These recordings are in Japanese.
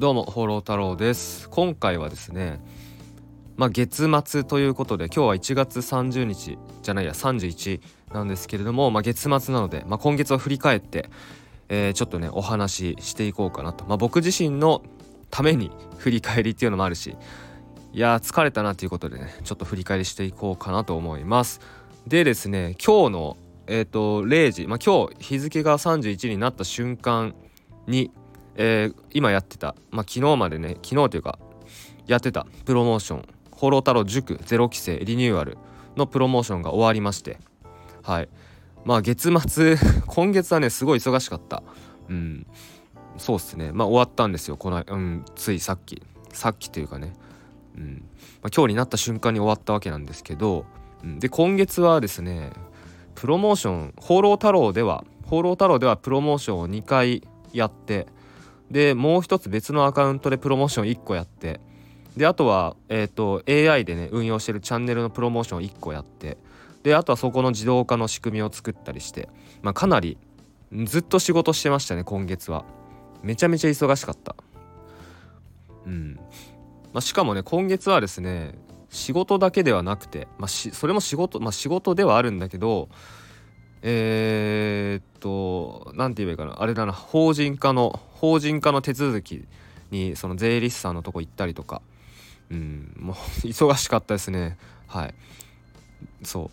どうも放浪太郎です。今回はですねまあ月末ということで今日は1月30日じゃないや31なんですけれどもまあ月末なので、まあ、今月を振り返って、えー、ちょっとねお話ししていこうかなと、まあ、僕自身のために振り返りっていうのもあるしいや疲れたなということでねちょっと振り返りしていこうかなと思います。でですね今日のえっ、ー、と0時まあ今日日付が31になった瞬間にえー、今やってた、まあ、昨日までね昨日というかやってた。プロモーション「ホロ太郎塾ゼロ規制リニューアル」のプロモーションが終わりまして。はい。まあ月末 今月はねすごい忙しかった。うん。そうっすね。まあ終わったんですよ。この、うん、ついさっき。さっきというかね、うん。まあ、今日になった瞬間に終わったわけなんですけど、うん、で今月はですねプロモーション「放浪太郎」では「放浪太郎」ではプロモーションを2回やってでもう一つ別のアカウントでプロモーション1個やって。であとは、えーと、AI でね運用してるチャンネルのプロモーション1個やって。であとはそこの自動化の仕組みを作ったりして、まあ、かなりずっと仕事してましたね今月は。めちゃめちゃ忙しかった。うん、まあ、しかもね今月はですね仕事だけではなくて、まあ、それも仕事、まあ、仕事ではあるんだけどえー、っと何て言えばいいかな。あれだな。法人化の法人化の手続きにその税理士さんのとこ行ったりとか。うんもう 忙しかったですね。はい。そ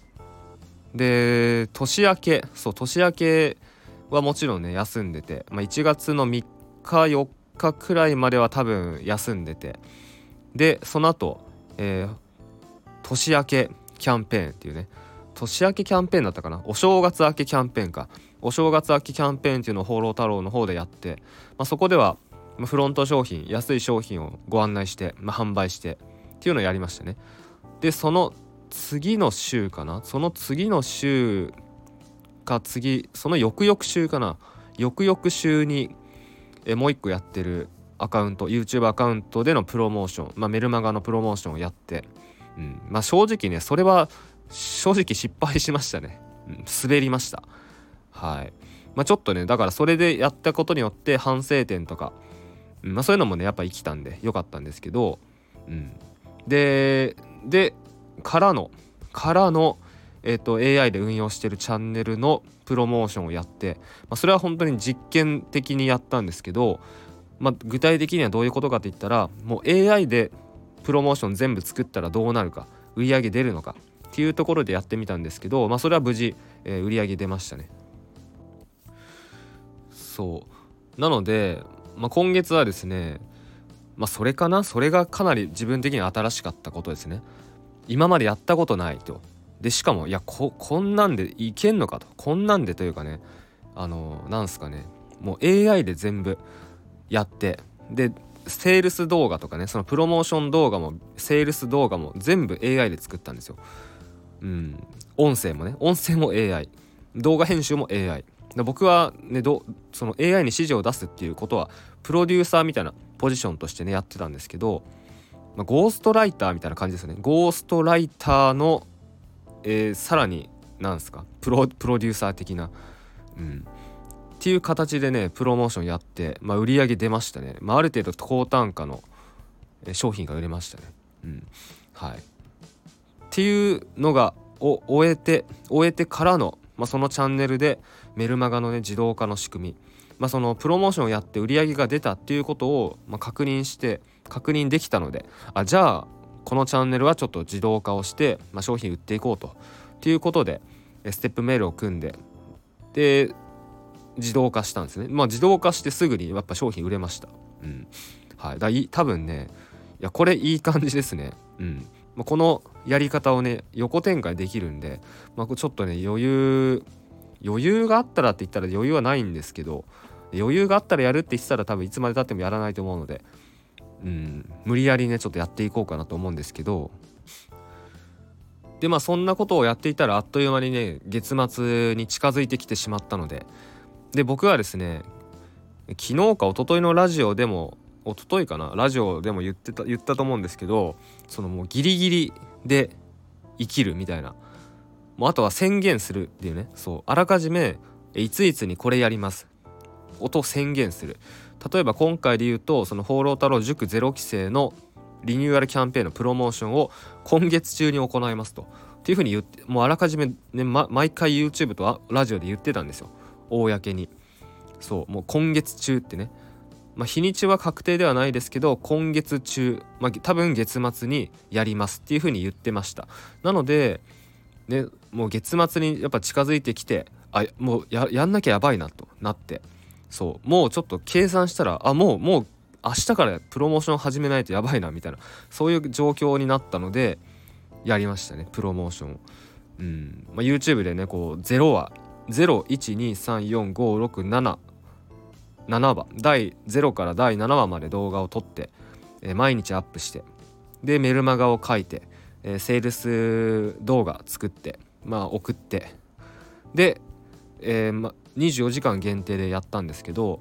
う。で年明けそう年明けはもちろんね休んでて、まあ、1月の3日4日くらいまでは多分休んでて。でその後、えー、年明けキャンペーンっていうね。年明けキャンペーンだったかな？お正月明けキャンペーンか。お正月明けキャンペーンっていうのを放浪太郎の方でやって、まあ、そこではフロント商品安い商品をご案内して、まあ、販売してっていうのをやりましたね。でその次の週かな？その次の週か次その翌々週かな？翌々週にえもう一個やってるアカウント YouTube アカウントでのプロモーション、まあ、メルマガのプロモーションをやって、うんまあ、正直ねそれは正直失敗しましたね、うん、滑りました。はい。まあちょっとねだからそれでやったことによって反省点とか、まあそういうのもねやっぱ生きたんで良かったんですけど、うん、ででからのからのえーと、AI で運用してるチャンネルのプロモーションをやって、まあ、それは本当に実験的にやったんですけど、まあ、具体的にはどういうことかって言ったらもう AI でプロモーション全部作ったらどうなるか売り上げ出るのかていうところでやってみたんですけど、まあ、それは無事、えー、売り上げ出ましたね。そうなので、まあ、今月はですねまあそれかな？それがかなり自分的に新しかったことですね。今までやったことないと。でしかもいやこんなんでいけんのかとこんなんでというかねあのなんすかねもう AI で全部やってでセールス動画とかねそのプロモーション動画もセールス動画も全部 AI で作ったんですよ。うん、音声もね。音声も AI 動画編集も AI 僕はねどその AI に指示を出すっていうことはプロデューサーみたいなポジションとしてねやってたんですけど、まあ、ゴーストライターみたいな感じですよね。ゴーストライターの、えー、さらになんすか？プロプロデューサー的な、うん、っていう形でねプロモーションやって、まあ、売り上げ出ましたね、まあ、ある程度高単価の商品が売れましたね、うん、はい。っていうのがを終えて終えてからの、まあ、そのチャンネルでメルマガのね自動化の仕組み、まあ、そのプロモーションをやって売り上げが出たっていうことを、まあ、確認して確認できたのであじゃあこのチャンネルはちょっと自動化をして、まあ、商品売っていこうと。っていうことでステップメールを組んでで自動化したんですね。まあ自動化してすぐにやっぱ商品売れました。うん。はい。だい多分ねいやこれいい感じですね。うん。まあ、このやり方をね横展開できるんで、まあ、ちょっとね余裕余裕があったらって言ったら余裕はないんですけど余裕があったらやるって言ってたら多分いつまでたってもやらないと思うので、うん、無理やりねちょっとやっていこうかなと思うんですけど。でまあそんなことをやっていたらあっという間にね月末に近づいてきてしまったので。で僕はですね昨日か一昨日のラジオでも一昨日かなラジオでも言ってた言ったと思うんですけどそのもうギリギリで生きるみたいな。もうあとは宣言するっていうね。そう。あらかじめいついつにこれやります。ことを宣言する。例えば今回で言うとその放浪太郎塾ゼロ期生のリニューアルキャンペーンのプロモーションを今月中に行いますと。っていうふうに言ってもうあらかじめね、ま、毎回 YouTube とラジオで言ってたんですよ。公に。そう。もう今月中ってね。まあ、日にちは確定ではないですけど今月中、まあ、多分月末にやりますっていうふうに言ってました。なので、ね、もう月末にやっぱ近づいてきてあもうやんなきゃやばいなとなってそうもうちょっと計算したらあもうもう明日からプロモーション始めないとやばいなみたいなそういう状況になったのでやりましたねプロモーションうんまあ、YouTube でねこう0は01234567 7話第0から第7話まで動画を撮って、えー、毎日アップしてでメルマガを書いて、えー、セールス動画作ってまあ送ってで、えーま、24時間限定でやったんですけど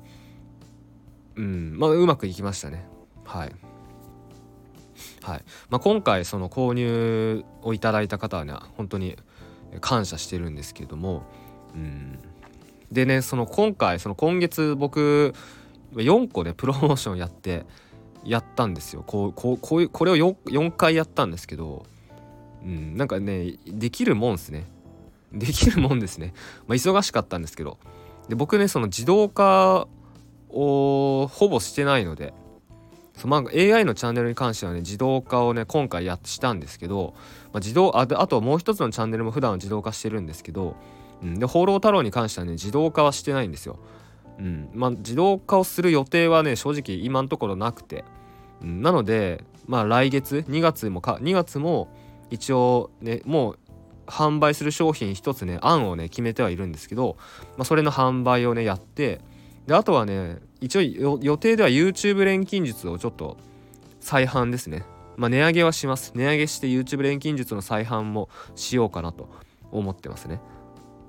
うんまあうまくいきましたね。はい。はい。まあ、今回その購入をいただいた方はね本当に感謝してるんですけどもうん。でねその今回その今月僕4個ねプロモーションやってやったんですよ。こうこうこういうこれを 4, 4回やったんですけど、うん、なんかねできるもんですね。できるもんですね、まあ、忙しかったんですけどで僕ねその自動化をほぼしてないのでそまあ、AI のチャンネルに関してはね自動化をね今回やしたんですけど、まあ、自動ああともう一つのチャンネルも普段は自動化してるんですけどうん、で放浪太郎に関してはね自動化はしてないんですよ。うん。まあ、自動化をする予定はね正直今のところなくて、うん、なのでまあ来月2月もか2月も一応ねもう販売する商品一つね案をね決めてはいるんですけど、まあ、それの販売をねやってであとはね一応予定では YouTube 錬金術をちょっと再販ですね。まあ値上げはします。値上げして YouTube 錬金術の再販もしようかなと思ってますね。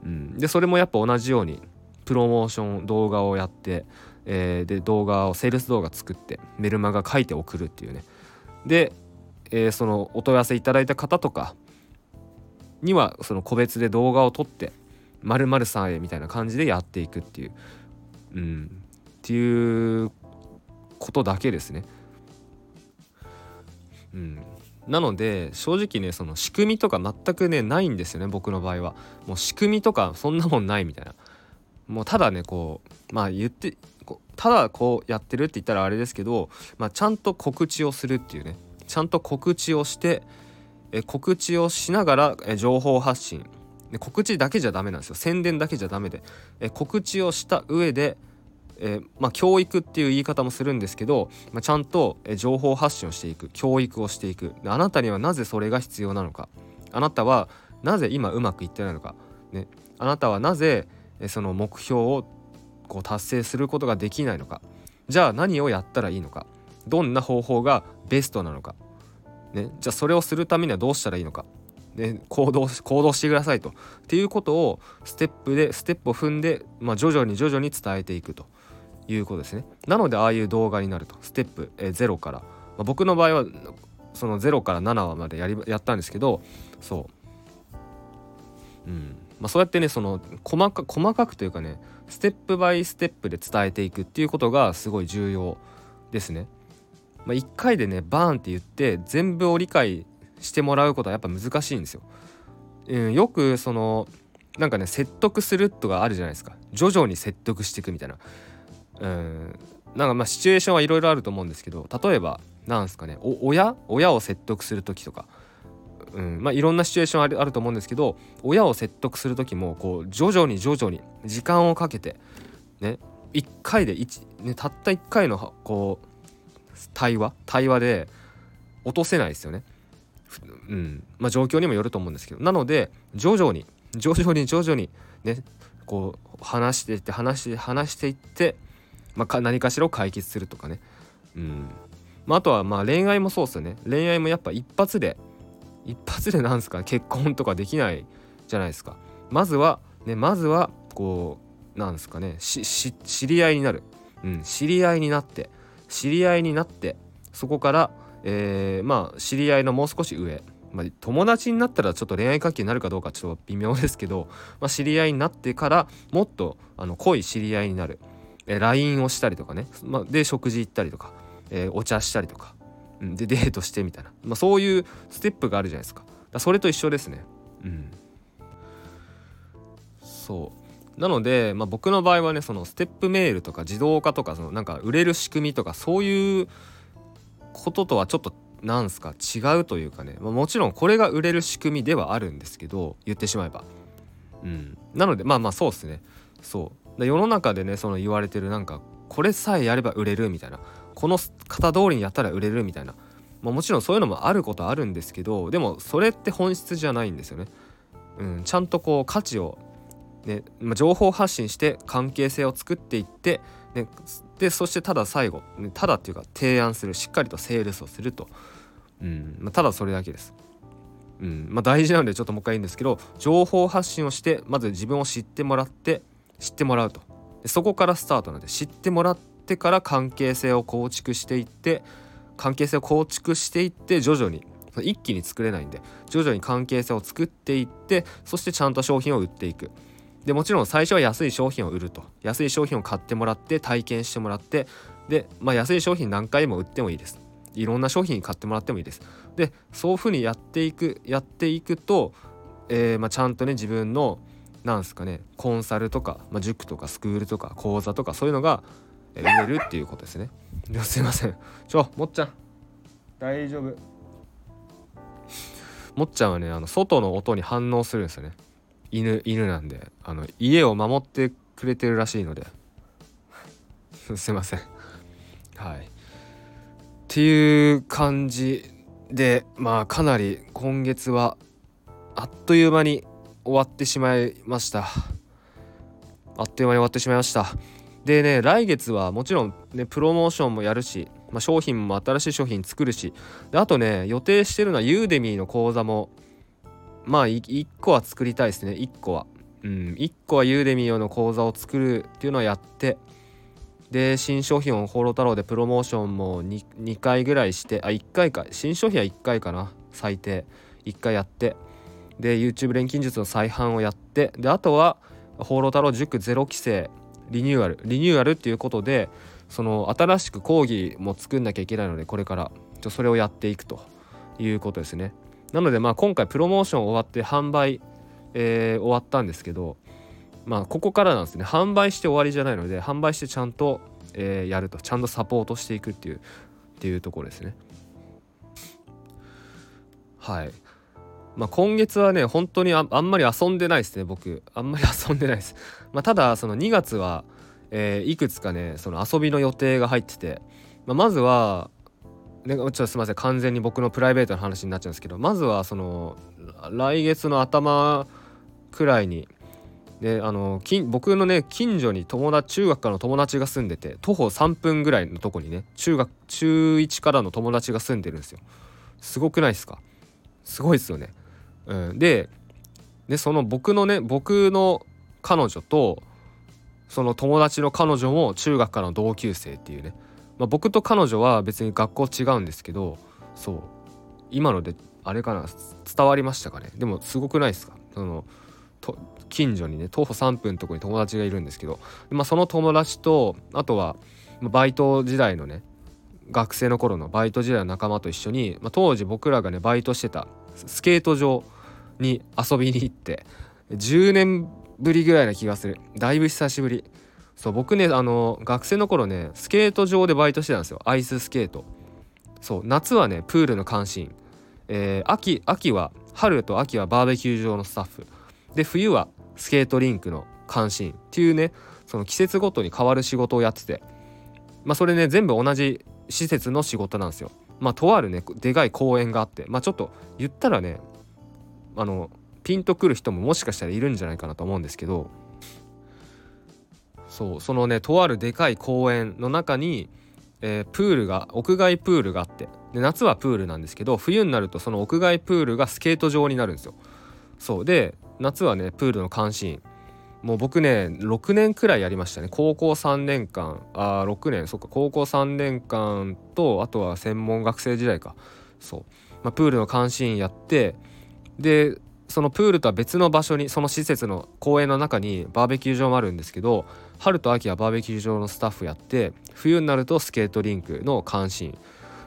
うん、でそれもやっぱ同じようにプロモーション動画をやって、えー、で動画をセールス動画作ってメルマガ書いて送るっていうね。で、えー、そのお問い合わせいただいた方とかにはその個別で動画を撮って〇〇さんへみたいな感じでやっていくっていう、うん、っていうことだけですね。うん、なので正直ねその仕組みとか全くねないんですよね僕の場合は。もう仕組みとかそんなもんないみたいな。もうただねこうまあ言ってただこうやってるって言ったらあれですけど、まあ、ちゃんと告知をするっていうね。ちゃんと告知をしてえ告知をしながらえ情報発信。で告知だけじゃダメなんですよ。宣伝だけじゃダメで。え告知をした上でえー、まあ、教育っていう言い方もするんですけど、まあ、ちゃんと情報発信をしていく教育をしていく。あなたにはなぜそれが必要なのか。あなたはなぜ今うまくいってないのか、ね、あなたはなぜその目標をこう達成することができないのか。じゃあ何をやったらいいのか。どんな方法がベストなのか、ね、じゃあそれをするためにはどうしたらいいのか、ね、行動行動してくださいと。っていうことをステップでステップを踏んで、まあ、徐々に徐々に伝えていくと。いうことですね。なのでああいう動画になると。ステップ、えー、0から、まあ、僕の場合はその0から7話までやりやったんですけどそう。うん。まあそうやってねその細か細かくというかねステップバイステップで伝えていくっていうことがすごい重要ですね。まあ、1回でねバーンって言って全部を理解してもらうことはやっぱ難しいんですよ。うん、よくそのなんかね説得するとかあるじゃないですか。徐々に説得していくみたいな。うん。なんかまあシチュエーションはいろいろあると思うんですけど例えばなんすかね親？親を説得する時とか、うん。まあ、いろんなシチュエーションあるあると思うんですけど親を説得する時もこう徐々に徐々に時間をかけてね1回で1、ね、たった1回のこう対話？対話で落とせないですよね。うん。まあ、状況にもよると思うんですけど。なので徐々に徐々に徐々にねこう話していって話して話していってまあ、何かしらを解決するとかね、うん。まあ、あとはまあ恋愛もそうっすよね。恋愛もやっぱ一発で一発でなんすか結婚とかできないじゃないですか。まずはねまずはこうなんですかね。知り合いになる、うん、知り合いになって。知り合いになってそこから、えー、まあ知り合いのもう少し上。まあ、友達になったらちょっと恋愛関係になるかどうかちょっと微妙ですけど、まあ、知り合いになってからもっとあの濃い知り合いになるえ LINE をしたりとかね、まあ、で食事行ったりとか、えー、お茶したりとか、うん、でデートしてみたいな、まあ、そういうステップがあるじゃないですか。だそれと一緒ですね。うん。そう。なので、まあ、僕の場合はねそのステップメールとか自動化とかそのなんか売れる仕組みとかそういうこととはちょっとなんすか？違うというかね、まあ、もちろんこれが売れる仕組みではあるんですけど言ってしまえば。うん。なのでまあまあそうですね。そう。世の中でねその言われてるなんかこれさえやれば売れるみたいなこの型通りにやったら売れるみたいな、まあ、もちろんそういうのもあることあるんですけどでもそれって本質じゃないんですよね。うん、ちゃんとこう価値を、ねまあ、情報発信して関係性を作っていって、ね、でそしてただ最後、ね、ただっていうか提案するしっかりとセールスをすると、うんまあ、ただそれだけです。うんまあ、大事なのでちょっともう一回言うんですけど情報発信をしてまず自分を知ってもらって知ってもらうと。でそこからスタートなんで知ってもらってから関係性を構築していって関係性を構築していって徐々に一気に作れないんで徐々に関係性を作っていってそしてちゃんと商品を売っていく。でもちろん最初は安い商品を売ると。安い商品を買ってもらって体験してもらってで、まあ、安い商品何回も売ってもいいです。いろんな商品買ってもらってもいいです。でそういうふうにやっていくやっていくと、えー、まあ、ちゃんとね自分のなんすかねコンサルとか、まあ、塾とかスクールとか講座とかそういうのが売れるっていうことですね。いやすいません。ちょもっちゃん。大丈夫。もっちゃんはねあの外の音に反応するんですよね。犬犬なんで。あの家を守ってくれてるらしいので。すいません。はい。っていう感じでまあかなり今月はあっという間に終わってしまいました。あっという間に終わってしまいました。でね来月はもちろんねプロモーションもやるし、まあ、商品も新しい商品作るしであとね予定してるのはユーデミーの講座もまあ1個は作りたいですね1個は。うん1個はユーデミーの講座を作るっていうのをやってで新商品を「放浪太郎」でプロモーションも 2, 2回ぐらいしてあ1回か。新商品は1回かな最低。1回やって。で YouTube 錬金術の再販をやってであとは「放浪太郎塾ゼロ規制」リニューアルリニューアルっていうことでその新しく講義も作んなきゃいけないのでこれから。それをやっていくということですね。なのでまあ今回プロモーション終わって販売、えー、終わったんですけどまあここからなんですね。販売して終わりじゃないので販売してちゃんと、えー、やると。ちゃんとサポートしていくっていうっていうところですね。はい。まあ、今月はね本当にあんまり遊んでないですね僕。あんまり遊んでないです、まあ、ただその2月は、えー、いくつかねその遊びの予定が入ってて、まあ、まずはね、ちょっとすみません完全に僕のプライベートの話になっちゃうんですけどまずはその来月の頭くらいにであの僕のね近所に友達中学からの友達が住んでて徒歩3分ぐらいのとこにね中学中1からの友達が住んでるんですよ。すごくないですか？すごいですよね。うん、ででその僕のね僕の彼女とその友達の彼女も中学からの同級生っていうね、まあ、僕と彼女は別に学校違うんですけどそう。今のであれかな伝わりましたかね。でもすごくないですか。そのと近所にね徒歩3分のとこに友達がいるんですけど、まあ、その友達とあとはバイト時代のね学生の頃のバイト時代の仲間と一緒に、まあ、当時僕らがねバイトしてたスケート場に遊びに行って10年ぶりぐらいな気がする。だいぶ久しぶり。そう僕ねあの学生の頃ねスケート場でバイトしてたんですよ。アイススケート。そう夏はねプールの監視員、えー、秋秋は春と秋はバーベキュー場のスタッフ。で冬はスケートリンクの監視員。っていうねその季節ごとに変わる仕事をやってて。まあそれね全部同じ施設の仕事なんですよ。まあとあるねでかい公園があって。まあちょっと言ったらねあのピンとくる人ももしかしたらいるんじゃないかなと思うんですけどそうそのねとあるでかい公園の中に、えー、プールが屋外プールがあってで夏はプールなんですけど冬になるとその屋外プールがスケート場になるんですよ。そうで夏はねプールの監視員。もう僕ね6年くらいやりましたね。高校3年間あ6年そっか高校3年間とあとは専門学生時代か。そう、まあ、プールの監視員やってでそのプールとは別の場所にその施設の公園の中にバーベキュー場もあるんですけど春と秋はバーベキュー場のスタッフやって冬になるとスケートリンクの監視だ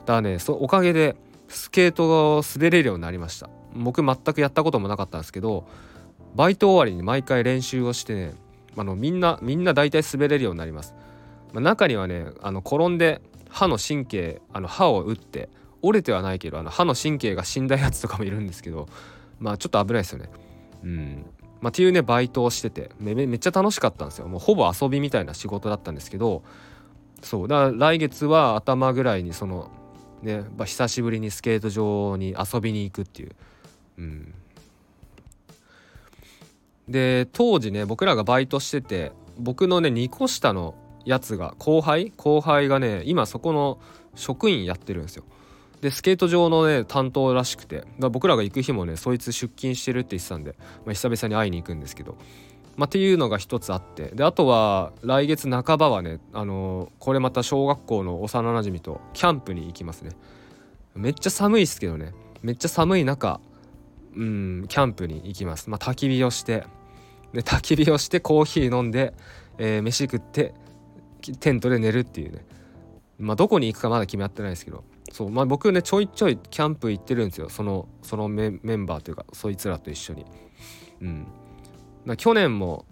からねそおかげでスケートが滑れるようになりました。僕全くやったこともなかったんですけどバイト終わりに毎回練習をしてねあのみんなみんな大体滑れるようになります、まあ、中にはねあの転んで歯の神経あの歯を打って折れてはないけどあの歯の神経が死んだやつとかもいるんですけどまあちょっと危ないですよね。うん。まあ、っていうねバイトをしてて。めめっちゃ楽しかったんですよ。もうほぼ遊びみたいな仕事だったんですけど。そう。だから来月は頭ぐらいにそのね、まあ、久しぶりにスケート場に遊びに行くっていう、うん、で当時ね僕らがバイトしてて僕のね2個下のやつが後輩？後輩がね今そこの職員やってるんですよ。でスケート場のね担当らしくて僕らが行く日もねそいつ出勤してるって言ってたんで、まあ、久々に会いに行くんですけど、まあ、っていうのが一つあってであとは来月半ばはねあのー、これまた小学校の幼なじみとキャンプに行きますね。めっちゃ寒いっすけどね。めっちゃ寒い中うんキャンプに行きます。まあ焚き火をしてで焚き火をしてコーヒー飲んで、えー、飯食ってテントで寝るっていうね。まあどこに行くかまだ決まってないですけど。そうまあ僕ねちょいちょいキャンプ行ってるんですよ。そのそのメンバーというかそいつらと一緒に。うん。去年も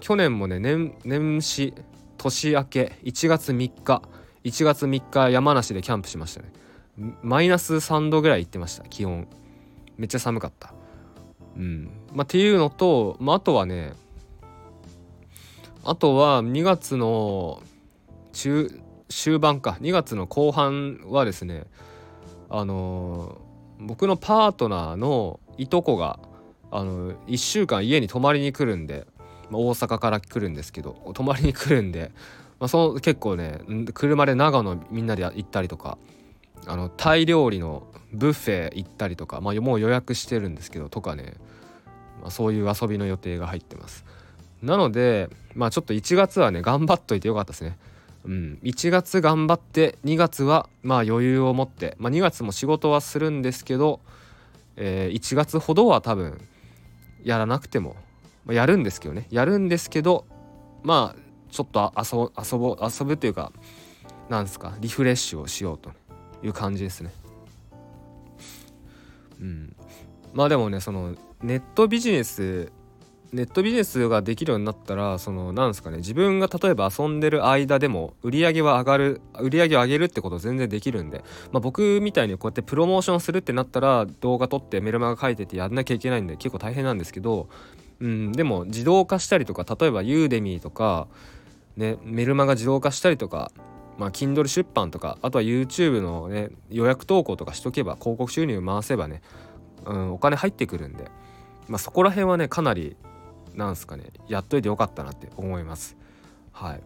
去年もね年年始年明け1月3日1月3日山梨でキャンプしましたね。マイナス3度ぐらい行ってました気温。めっちゃ寒かった。うん。まあっていうのと、まあ、あとはねあとは2月の中終盤か。2月の後半はですねあのー、僕のパートナーのいとこがあの1週間家に泊まりに来るんで、まあ、大阪から来るんですけど泊まりに来るんで、まあ、その結構ね車で長野みんなで行ったりとかあのタイ料理のブッフェ行ったりとか、まあ、もう予約してるんですけどとかね、まあ、そういう遊びの予定が入ってます。なのでまあちょっと1月はね頑張っといてよかったですね。うん、1月頑張って2月はまあ余裕を持って、まあ、2月も仕事はするんですけど、えー、1月ほどは多分やらなくても、まあ、やるんですけどね。やるんですけどまあちょっと遊遊ぼ遊ぶというかなんですかリフレッシュをしようという感じですね。うん、まあでもねそのネットビジネスネットビジネスができるようになったらそのなんですかね自分が例えば遊んでる間でも売り上げは上がる売り上げを上げるってこと全然できるんで、まあ、僕みたいにこうやってプロモーションするってなったら動画撮ってメルマガ書いててやんなきゃいけないんで結構大変なんですけど、うん、でも自動化したりとか例えばユーデミーとか、ね、メルマガ自動化したりとかまあ、Kindle 出版とかあとは YouTube のね予約投稿とかしとけば広告収入回せばね、うん、お金入ってくるんで、まあ、そこら辺はねかなりなんすかねやっといてよかったなって思います。はい。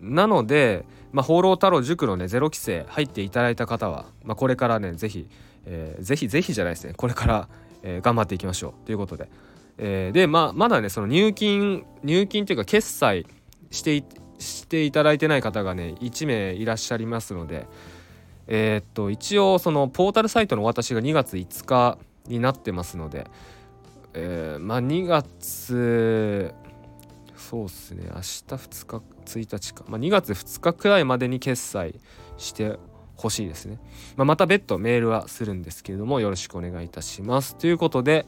なので、まあ、放浪太郎塾のねゼロ規制入っていただいた方は、まあ、これからね是非、えー、ぜひぜひじゃないですね。これから、えー、頑張っていきましょうということで、えー、でまあまだねその入金入金っていうか決済してしていただいてない方がね1名いらっしゃいますのでえー、っと一応そのポータルサイトの私が2月5日になってますのでえー、まあ2月そうっすね。明日2日1日か、まあ、2月2日くらいまでに決済してほしいですね、まあ、また別途メールはするんですけれどもよろしくお願いいたします。ということで、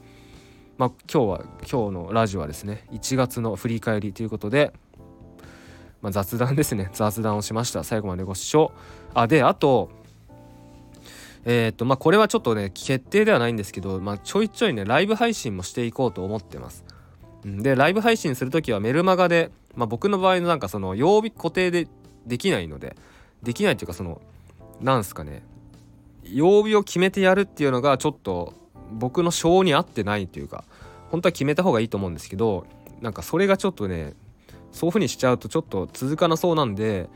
まあ、今日は今日のラジオはですね1月の振り返りということで、まあ、雑談ですね。雑談をしました。最後までご視聴。あであとえっ、とまあこれはちょっとね決定ではないんですけど、まあ、ちょいちょいねライブ配信もしていこうと思ってます。でライブ配信する時はメルマガで、まあ、僕の場合のなんかその曜日固定でできないのでできないっていうかそのなんすかね曜日を決めてやるっていうのがちょっと僕の性に合ってないというか本当は決めた方がいいと思うんですけどなんかそれがちょっとねそういう風にしちゃうとちょっと続かなそうなんで、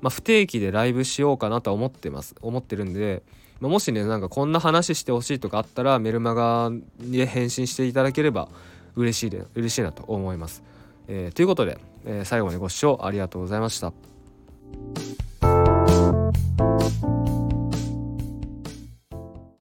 まあ、不定期でライブしようかなとは思ってます思ってるんでまあ、もしねなんかこんな話してほしいとかあったらメルマガに返信していただければ嬉しいで嬉しいなと思います。えー、ということで、えー、最後までご視聴ありがとうございました。